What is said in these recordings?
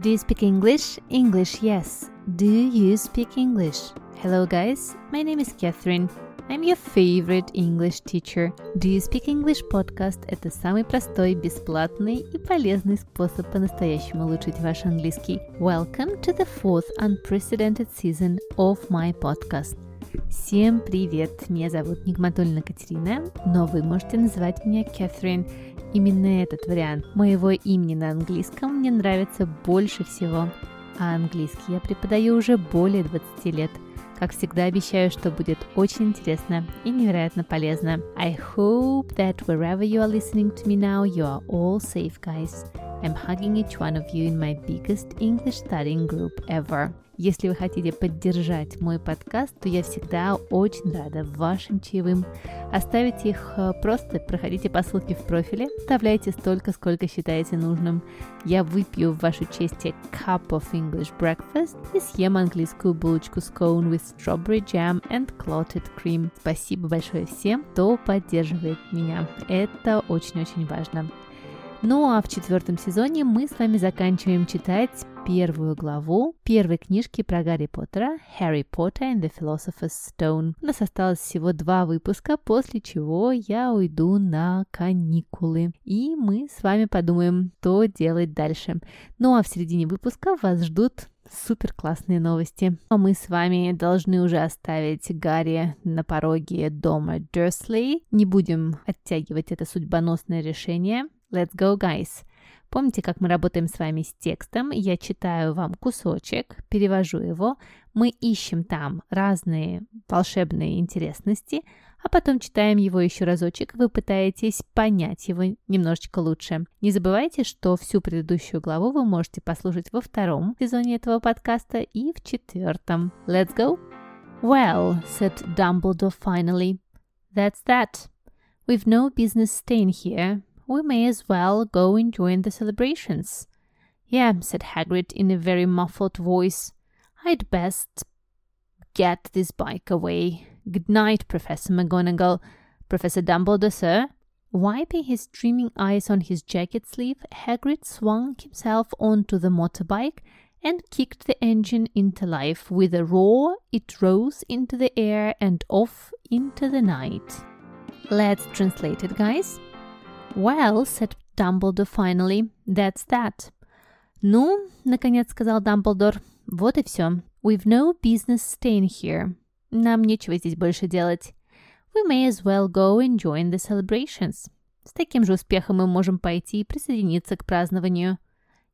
Do you speak English? English, yes. Do you speak English? Hello, guys. My name is Catherine. I'm your favorite English teacher. Do You Speak English podcast – это самый простой, бесплатный и полезный способ по-настоящему улучшить ваш английский. Welcome to the fourth unprecedented season of my podcast. Всем привет! Меня зовут Нигматульна Катерина, но вы можете называть меня Catherine. Именно этот вариант моего имени на английском мне нравится больше всего. А английский я преподаю уже более 20 лет – как всегда обещаю, что будет очень интересно и невероятно полезно. I hope that wherever you are listening to me now, you are all safe, guys. I'm hugging each one of you in my biggest English studying group ever. Если вы хотите поддержать мой подкаст, то я всегда очень рада вашим чаевым. Оставите их э, просто, проходите по ссылке в профиле, вставляйте столько, сколько считаете нужным. Я выпью в вашу честь cup of English breakfast и съем английскую булочку scone with strawberry jam and clotted cream. Спасибо большое всем, кто поддерживает меня. Это очень-очень важно. Ну а в четвертом сезоне мы с вами заканчиваем читать первую главу первой книжки про Гарри Поттера «Harry Potter and the Philosopher's Stone». У нас осталось всего два выпуска, после чего я уйду на каникулы. И мы с вами подумаем, что делать дальше. Ну а в середине выпуска вас ждут супер классные новости. А мы с вами должны уже оставить Гарри на пороге дома Дерсли. Не будем оттягивать это судьбоносное решение. Let's go, guys! Помните, как мы работаем с вами с текстом? Я читаю вам кусочек, перевожу его, мы ищем там разные волшебные интересности, а потом читаем его еще разочек, вы пытаетесь понять его немножечко лучше. Не забывайте, что всю предыдущую главу вы можете послушать во втором сезоне этого подкаста и в четвертом. Let's go! Well, said Dumbledore finally, that's that. We've no business staying here, we may as well go and join the celebrations. Yeah, said Hagrid in a very muffled voice. I'd best get this bike away. Good night, Professor McGonagall. Professor Dumbledore, sir. Wiping his streaming eyes on his jacket sleeve, Hagrid swung himself onto the motorbike and kicked the engine into life. With a roar, it rose into the air and off into the night. Let's translate it, guys. Well, said Dumbledore finally, that's that. Ну, наконец сказал Дамблдор, вот и все. We've no business staying here. Нам нечего здесь больше делать. We may as well go and join the celebrations. С таким же успехом мы можем пойти и присоединиться к празднованию.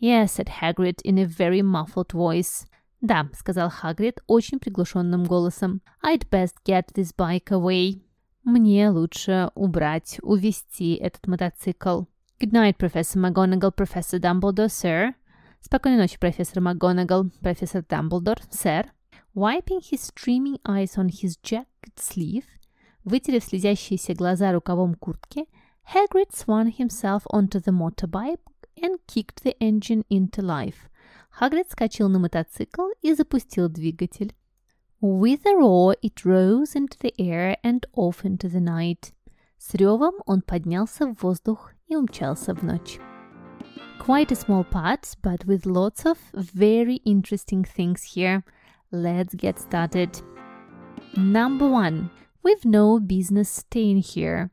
Yes, said Hagrid in a very muffled voice. Да, сказал Хагрид очень приглушенным голосом. I'd best get this bike away. Мне лучше убрать, увести этот мотоцикл. Good night, Professor McGonagall, Professor Dumbledore, sir. Спокойной ночи, профессор МакГонагал, профессор Дамблдор, сэр. Wiping his streaming eyes on his jacket sleeve, вытерев слезящиеся глаза рукавом куртки, Hagrid swung himself onto the motorbike and kicked the engine into life. Хагрид скачал на мотоцикл и запустил двигатель. With a roar it rose into the air and off into the night. С ревом он поднялся в воздух и умчался в ночь. Quite a small part, but with lots of very interesting things here. Let's get started. Number one. We've no business staying here.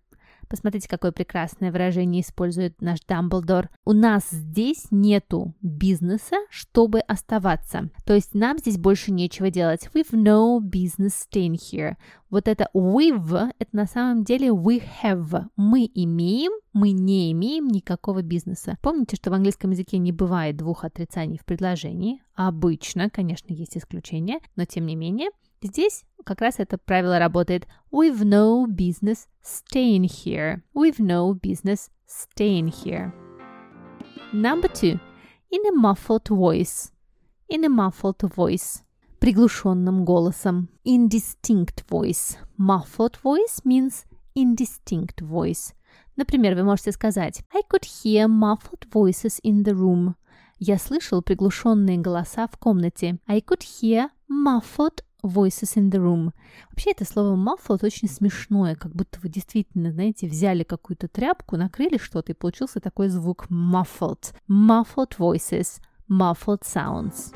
Посмотрите, какое прекрасное выражение использует наш Дамблдор. У нас здесь нету бизнеса, чтобы оставаться. То есть нам здесь больше нечего делать. We've no business staying here. Вот это we've, это на самом деле we have. Мы имеем, мы не имеем никакого бизнеса. Помните, что в английском языке не бывает двух отрицаний в предложении. Обычно, конечно, есть исключения, но тем не менее, Здесь как раз это правило работает. We've no business staying here. We've no business staying here. Number two. In a muffled voice. In a muffled voice. Приглушенным голосом. Indistinct voice. Muffled voice means indistinct voice. Например, вы можете сказать I could hear muffled voices in the room. Я слышал приглушенные голоса в комнате. I could hear muffled voices in the room. Вообще это слово muffled очень смешное, как будто вы действительно, знаете, взяли какую-то тряпку, накрыли что-то, и получился такой звук muffled. Muffled voices. muffled sounds.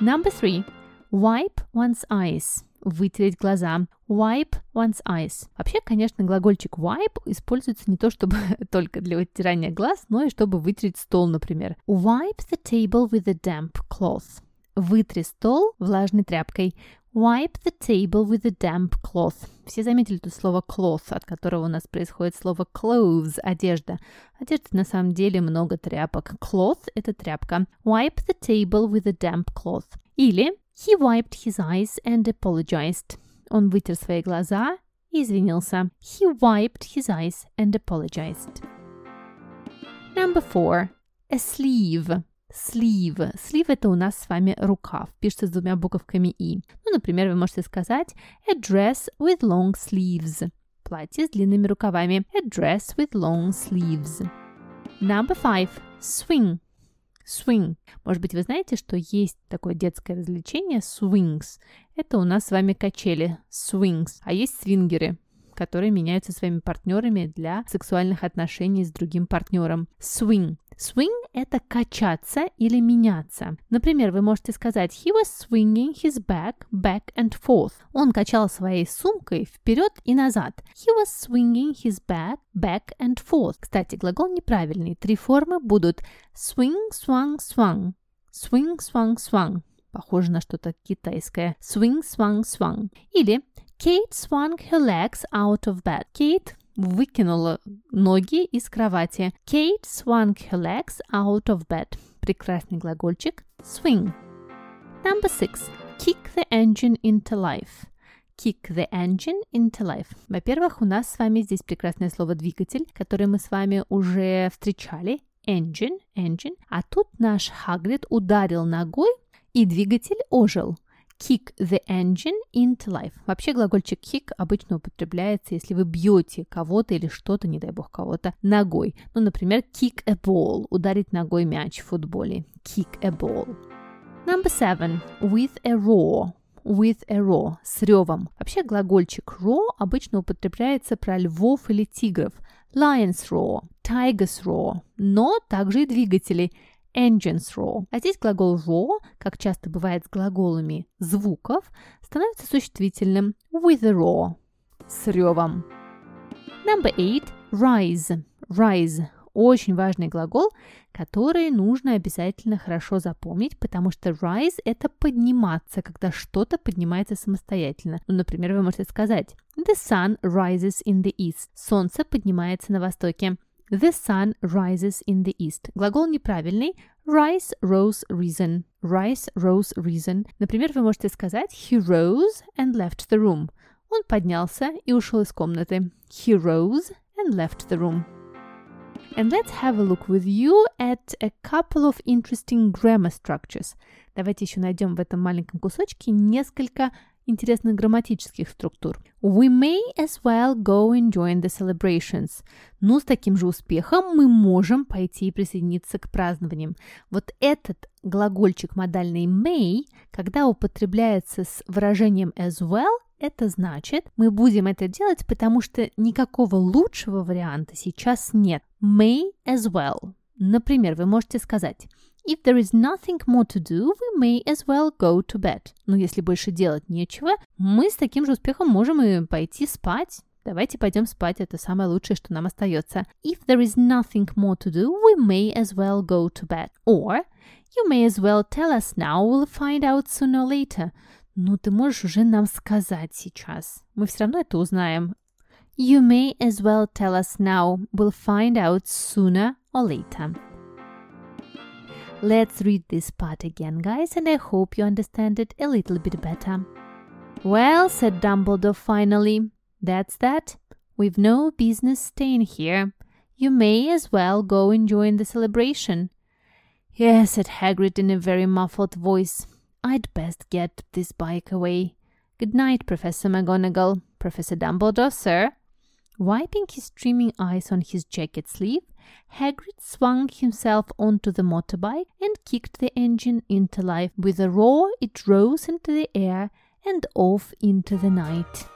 Number three, wipe one's eyes. Вытереть глаза. Wipe one's eyes. Вообще, конечно, глагольчик wipe используется не то чтобы только для вытирания глаз, но и чтобы вытереть стол, например. Wipe the table with a damp cloth. Вытри стол влажной тряпкой. Wipe the table with a damp cloth. Все заметили тут слово cloth, от которого у нас происходит слово clothes, одежда. Одежда на самом деле много тряпок. Cloth – это тряпка. Wipe the table with a damp cloth. Или he wiped his eyes and apologized. Он вытер свои глаза и извинился. He wiped his eyes and apologized. Number four. A sleeve. Sleeve. Sleeve – это у нас с вами рукав. Пишется с двумя буковками «и». Ну, например, вы можете сказать a dress with long sleeves. Платье с длинными рукавами. A dress with long sleeves. Number five. Swing. Swing. Может быть, вы знаете, что есть такое детское развлечение swings. Это у нас с вами качели. Swings. А есть свингеры которые меняются своими партнерами для сексуальных отношений с другим партнером. Swing. Swing – это качаться или меняться. Например, вы можете сказать «He was swinging his bag back and forth». Он качал своей сумкой вперед и назад. He was swinging his bag back and forth. Кстати, глагол неправильный. Три формы будут swing, swung, swung. Swing, swung, swung. Похоже на что-то китайское. Swing, swung, swung. Или Kate swung her legs out of bed. Kate выкинула ноги из кровати. Kate swung her legs out of bed. Прекрасный глагольчик swing. Number six. Kick the engine into life. Kick the engine into life. Во-первых, у нас с вами здесь прекрасное слово двигатель, которое мы с вами уже встречали. Engine, engine. А тут наш Хагрид ударил ногой, и двигатель ожил kick the engine into life. Вообще глагольчик kick обычно употребляется, если вы бьете кого-то или что-то, не дай бог кого-то, ногой. Ну, например, kick a ball, ударить ногой мяч в футболе. Kick a ball. Number seven. With a roar. With a roar. С ревом. Вообще глагольчик roar обычно употребляется про львов или тигров. Lion's roar, tiger's roar, но также и двигатели – engines roar. А здесь глагол roar, как часто бывает с глаголами звуков, становится существительным with a roar, с ревом. Number eight – rise. Rise – очень важный глагол, который нужно обязательно хорошо запомнить, потому что rise – это подниматься, когда что-то поднимается самостоятельно. Ну, например, вы можете сказать The sun rises in the east. Солнце поднимается на востоке. The sun rises in the east. Глагол неправильный. Rise, rose, risen. Rise, rose, risen. Например, вы можете сказать He rose and left the room. Он поднялся и ушел из комнаты. He rose and left the room. And let's have a look with you at a couple of interesting grammar structures. Давайте еще найдем в этом маленьком кусочке несколько интересных грамматических структур. We may as well go and join the celebrations. Ну, с таким же успехом мы можем пойти и присоединиться к празднованиям. Вот этот глагольчик модальный may, когда употребляется с выражением as well, это значит, мы будем это делать, потому что никакого лучшего варианта сейчас нет. May as well. Например, вы можете сказать If there is nothing more to do, we may as well go to bed. Но если больше делать нечего, мы с таким же успехом можем и пойти спать. Давайте пойдем спать, это самое лучшее, что нам остается. If there is nothing more to do, we may as well go to bed. Or, you may as well tell us now, we'll find out sooner or later. Ну, ты можешь уже нам сказать сейчас. Мы все равно это узнаем. You may as well tell us now, we'll find out sooner or later. Let's read this part again, guys, and I hope you understand it a little bit better. Well, said Dumbledore finally, that's that. We've no business staying here. You may as well go and join the celebration. Yes, said Hagrid in a very muffled voice. I'd best get this bike away. Good night, Professor McGonagall. Professor Dumbledore, sir. Wiping his streaming eyes on his jacket sleeve, Hagrid swung himself onto the motorbike and kicked the engine into life. With a roar, it rose into the air and off into the night.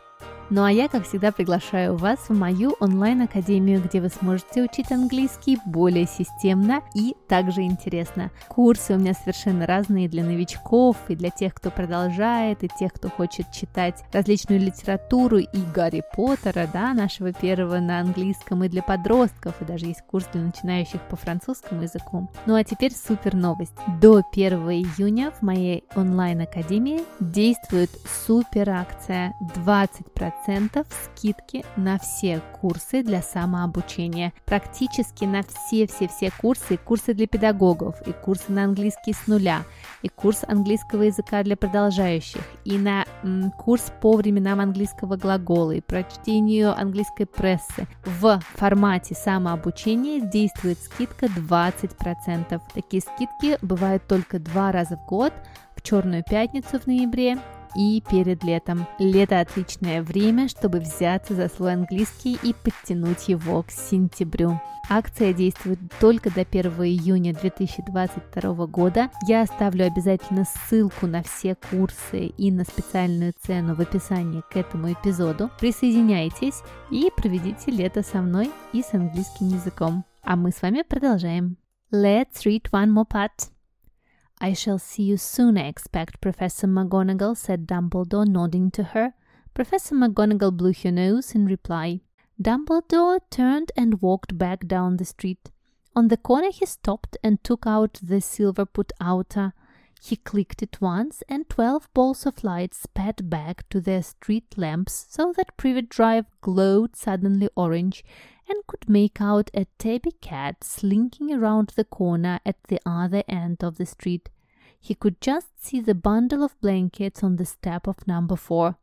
Ну а я, как всегда, приглашаю вас в мою онлайн-академию, где вы сможете учить английский более системно и также интересно. Курсы у меня совершенно разные для новичков, и для тех, кто продолжает, и тех, кто хочет читать различную литературу и Гарри Поттера, да, нашего первого на английском, и для подростков, и даже есть курс для начинающих по французскому языку. Ну а теперь супер новость. До 1 июня в моей онлайн-академии действует супер акция 20% 10% скидки на все курсы для самообучения. Практически на все-все-все курсы, курсы для педагогов, и курсы на английский с нуля, и курс английского языка для продолжающих, и на м, курс по временам английского глагола, и прочтению английской прессы. В формате самообучения действует скидка 20%. Такие скидки бывают только два раза в год, в Черную пятницу в ноябре и перед летом. Лето отличное время, чтобы взяться за свой английский и подтянуть его к сентябрю. Акция действует только до 1 июня 2022 года. Я оставлю обязательно ссылку на все курсы и на специальную цену в описании к этому эпизоду. Присоединяйтесь и проведите лето со мной и с английским языком. А мы с вами продолжаем. Let's read one more part. I shall see you soon, I expect, Professor McGonagall, said Dumbledore, nodding to her. Professor McGonagall blew her nose in reply. Dumbledore turned and walked back down the street. On the corner he stopped and took out the silver put outer. He clicked it once, and twelve balls of light sped back to their street lamps so that Privet Drive glowed suddenly orange and could make out a tabby cat slinking around the corner at the other end of the street. He could just see the bundle of blankets on the step of number four.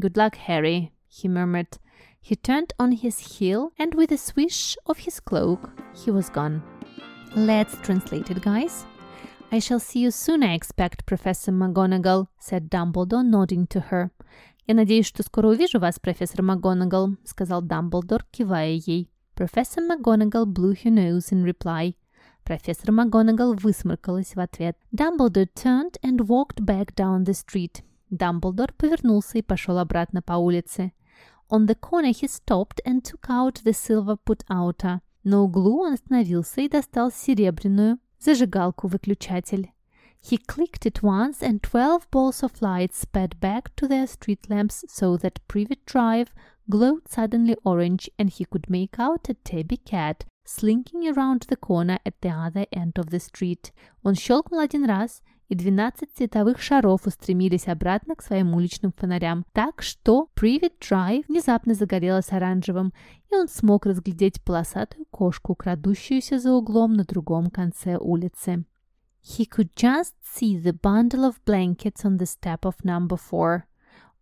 Good luck, Harry, he murmured. He turned on his heel, and with a swish of his cloak, he was gone. Let's translate it, guys. I shall see you soon, I expect, Professor McGonagall, said Dumbledore, nodding to her. «Я надеюсь, что скоро увижу вас, профессор МакГонагал», — сказал Дамблдор, кивая ей. Профессор МакГонагал blew her nose in reply. Профессор МакГонагал высморкалась в ответ. Дамблдор turned and walked back down the street. Дамблдор повернулся и пошел обратно по улице. On the corner he stopped and took out the silver put-outer. На углу он остановился и достал серебряную зажигалку-выключатель. He clicked it once and twelve balls of light sped back to their street lamps so that Privet Drive glowed suddenly orange and he could make out a tabby cat slinking around the corner at the other end of the street. Он щелкнул один раз, и 12 цветовых шаров устремились обратно к своим уличным фонарям, так что Privet Drive внезапно загорелась оранжевым, и он смог разглядеть полосатую кошку, крадущуюся за углом на другом конце улицы. He could just see the bundle of blankets on the step of number four.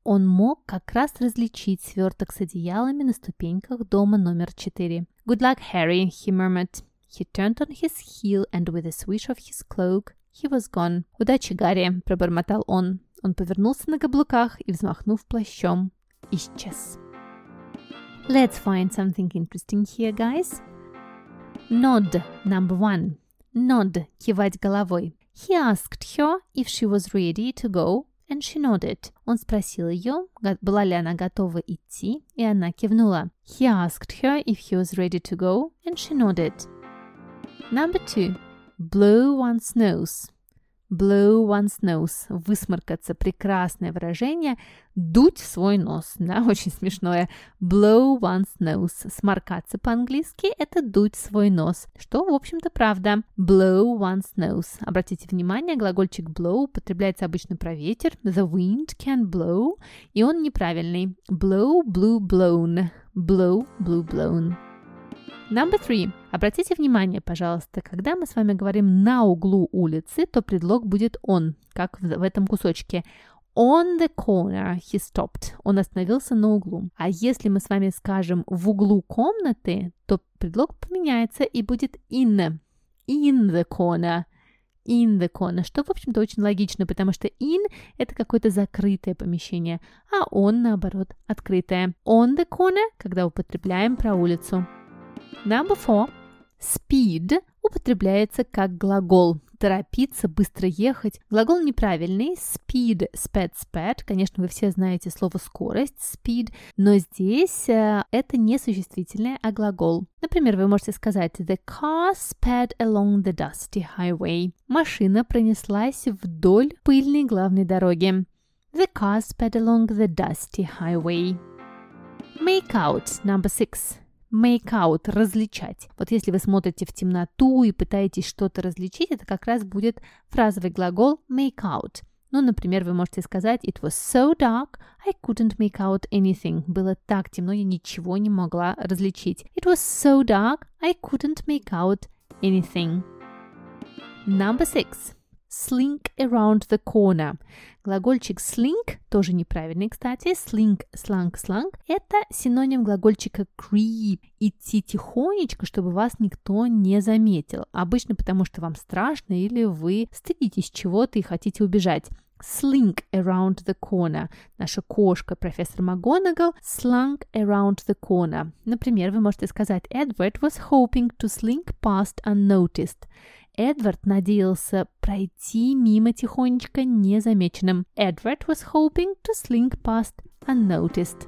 Он мог как раз различить сверток с одеялами на ступеньках дома номер четыре. Good luck, Harry, he murmured. He turned on his heel and with a swish of his cloak he was gone. Удачи, Гарри, пробормотал он. Он повернулся на каблуках и, взмахнув плащом, исчез. Let's find something interesting here, guys. Nod, number one. Nod, кивать головой. He asked her if she was ready to go and she nodded. Он спросил ее, была ли она готова идти, и она кивнула. He asked her if he was ready to go, and she nodded. Number two. Blow one's nose. Blow one's nose. Высморкаться. Прекрасное выражение. Дуть свой нос. Да, очень смешное. Blow one's nose. Сморкаться по-английски – это дуть свой нос. Что, в общем-то, правда. Blow one's nose. Обратите внимание, глагольчик blow употребляется обычно про ветер. The wind can blow. И он неправильный. Blow, blew, blown. Blow, blew, blown. Number three. Обратите внимание, пожалуйста, когда мы с вами говорим на углу улицы, то предлог будет on, как в, этом кусочке. On the corner he stopped. Он остановился на углу. А если мы с вами скажем в углу комнаты, то предлог поменяется и будет in. In the corner. In the corner, что, в общем-то, очень логично, потому что in – это какое-то закрытое помещение, а on, наоборот, открытое. On the corner, когда употребляем про улицу. Number four. Speed употребляется как глагол, торопиться, быстро ехать. Глагол неправильный. Speed, sped, sped. Конечно, вы все знаете слово скорость, speed, но здесь э, это не существительное, а глагол. Например, вы можете сказать The car sped along the dusty highway. Машина пронеслась вдоль пыльной главной дороги. The car sped along the dusty highway. Make out, number six. Make out, различать. Вот если вы смотрите в темноту и пытаетесь что-то различить, это как раз будет фразовый глагол make out. Ну, например, вы можете сказать It was so dark, I couldn't make out anything. Было так темно, я ничего не могла различить. It was so dark, I couldn't make out anything. Number six. Slink around the corner. Глагольчик slink, тоже неправильный, кстати. Slink, slang, slang – это синоним глагольчика creep. Идти тихонечко, чтобы вас никто не заметил. Обычно потому, что вам страшно или вы стыдитесь чего-то и хотите убежать. Slink around the corner. Наша кошка, профессор МакГонагал, slunk around the corner. Например, вы можете сказать Edward was hoping to slink past unnoticed. Эдвард надеялся пройти мимо тихонечко незамеченным. Edward was hoping to slink past unnoticed.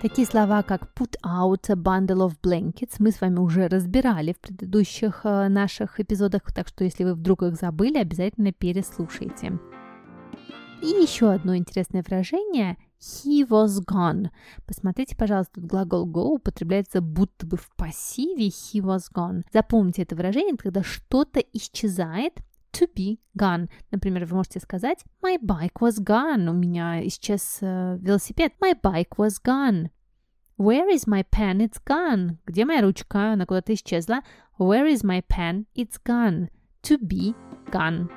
Такие слова, как put out a bundle of blankets, мы с вами уже разбирали в предыдущих э, наших эпизодах, так что если вы вдруг их забыли, обязательно переслушайте. И еще одно интересное выражение He was gone. Посмотрите, пожалуйста, тут глагол go употребляется будто бы в пассиве he was gone. Запомните это выражение, когда что-то исчезает, to be gone. Например, вы можете сказать My bike was gone. У меня исчез э, велосипед. My bike was gone. Where is my pen? It's gone. Где моя ручка? Она куда-то исчезла. Where is my pen? It's gone. To be gone.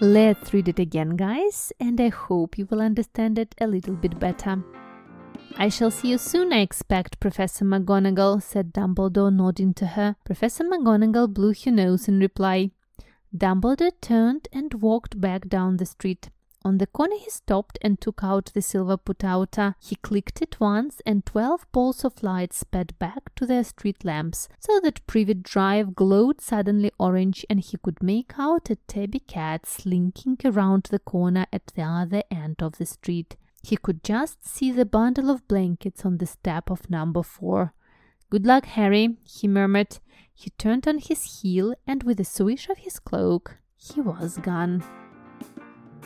Let's read it again, guys, and I hope you will understand it a little bit better. I shall see you soon, I expect, Professor McGonagall, said Dumbledore, nodding to her. Professor McGonagall blew her nose in reply. Dumbledore turned and walked back down the street. On the corner he stopped and took out the silver put-outer. He clicked it once and twelve balls of light sped back to their street lamps, so that Privet Drive glowed suddenly orange and he could make out a tabby cat slinking around the corner at the other end of the street. He could just see the bundle of blankets on the step of number four. Good luck, Harry, he murmured. He turned on his heel and with a swish of his cloak, he was gone.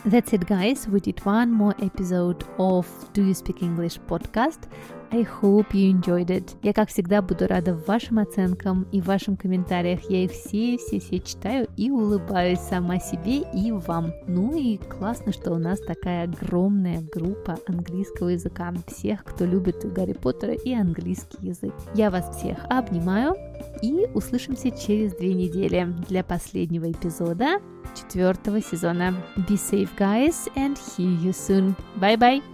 That's it, guys. We did one more episode of Do You Speak English podcast. I hope you enjoyed it. Я, как всегда, буду рада вашим оценкам и вашим комментариям. Я их все-все-все читаю и улыбаюсь сама себе и вам. Ну и классно, что у нас такая огромная группа английского языка. Всех, кто любит Гарри Поттера и английский язык. Я вас всех обнимаю и услышимся через две недели для последнего эпизода четвертого сезона. Be safe, guys, and see you soon. Bye-bye!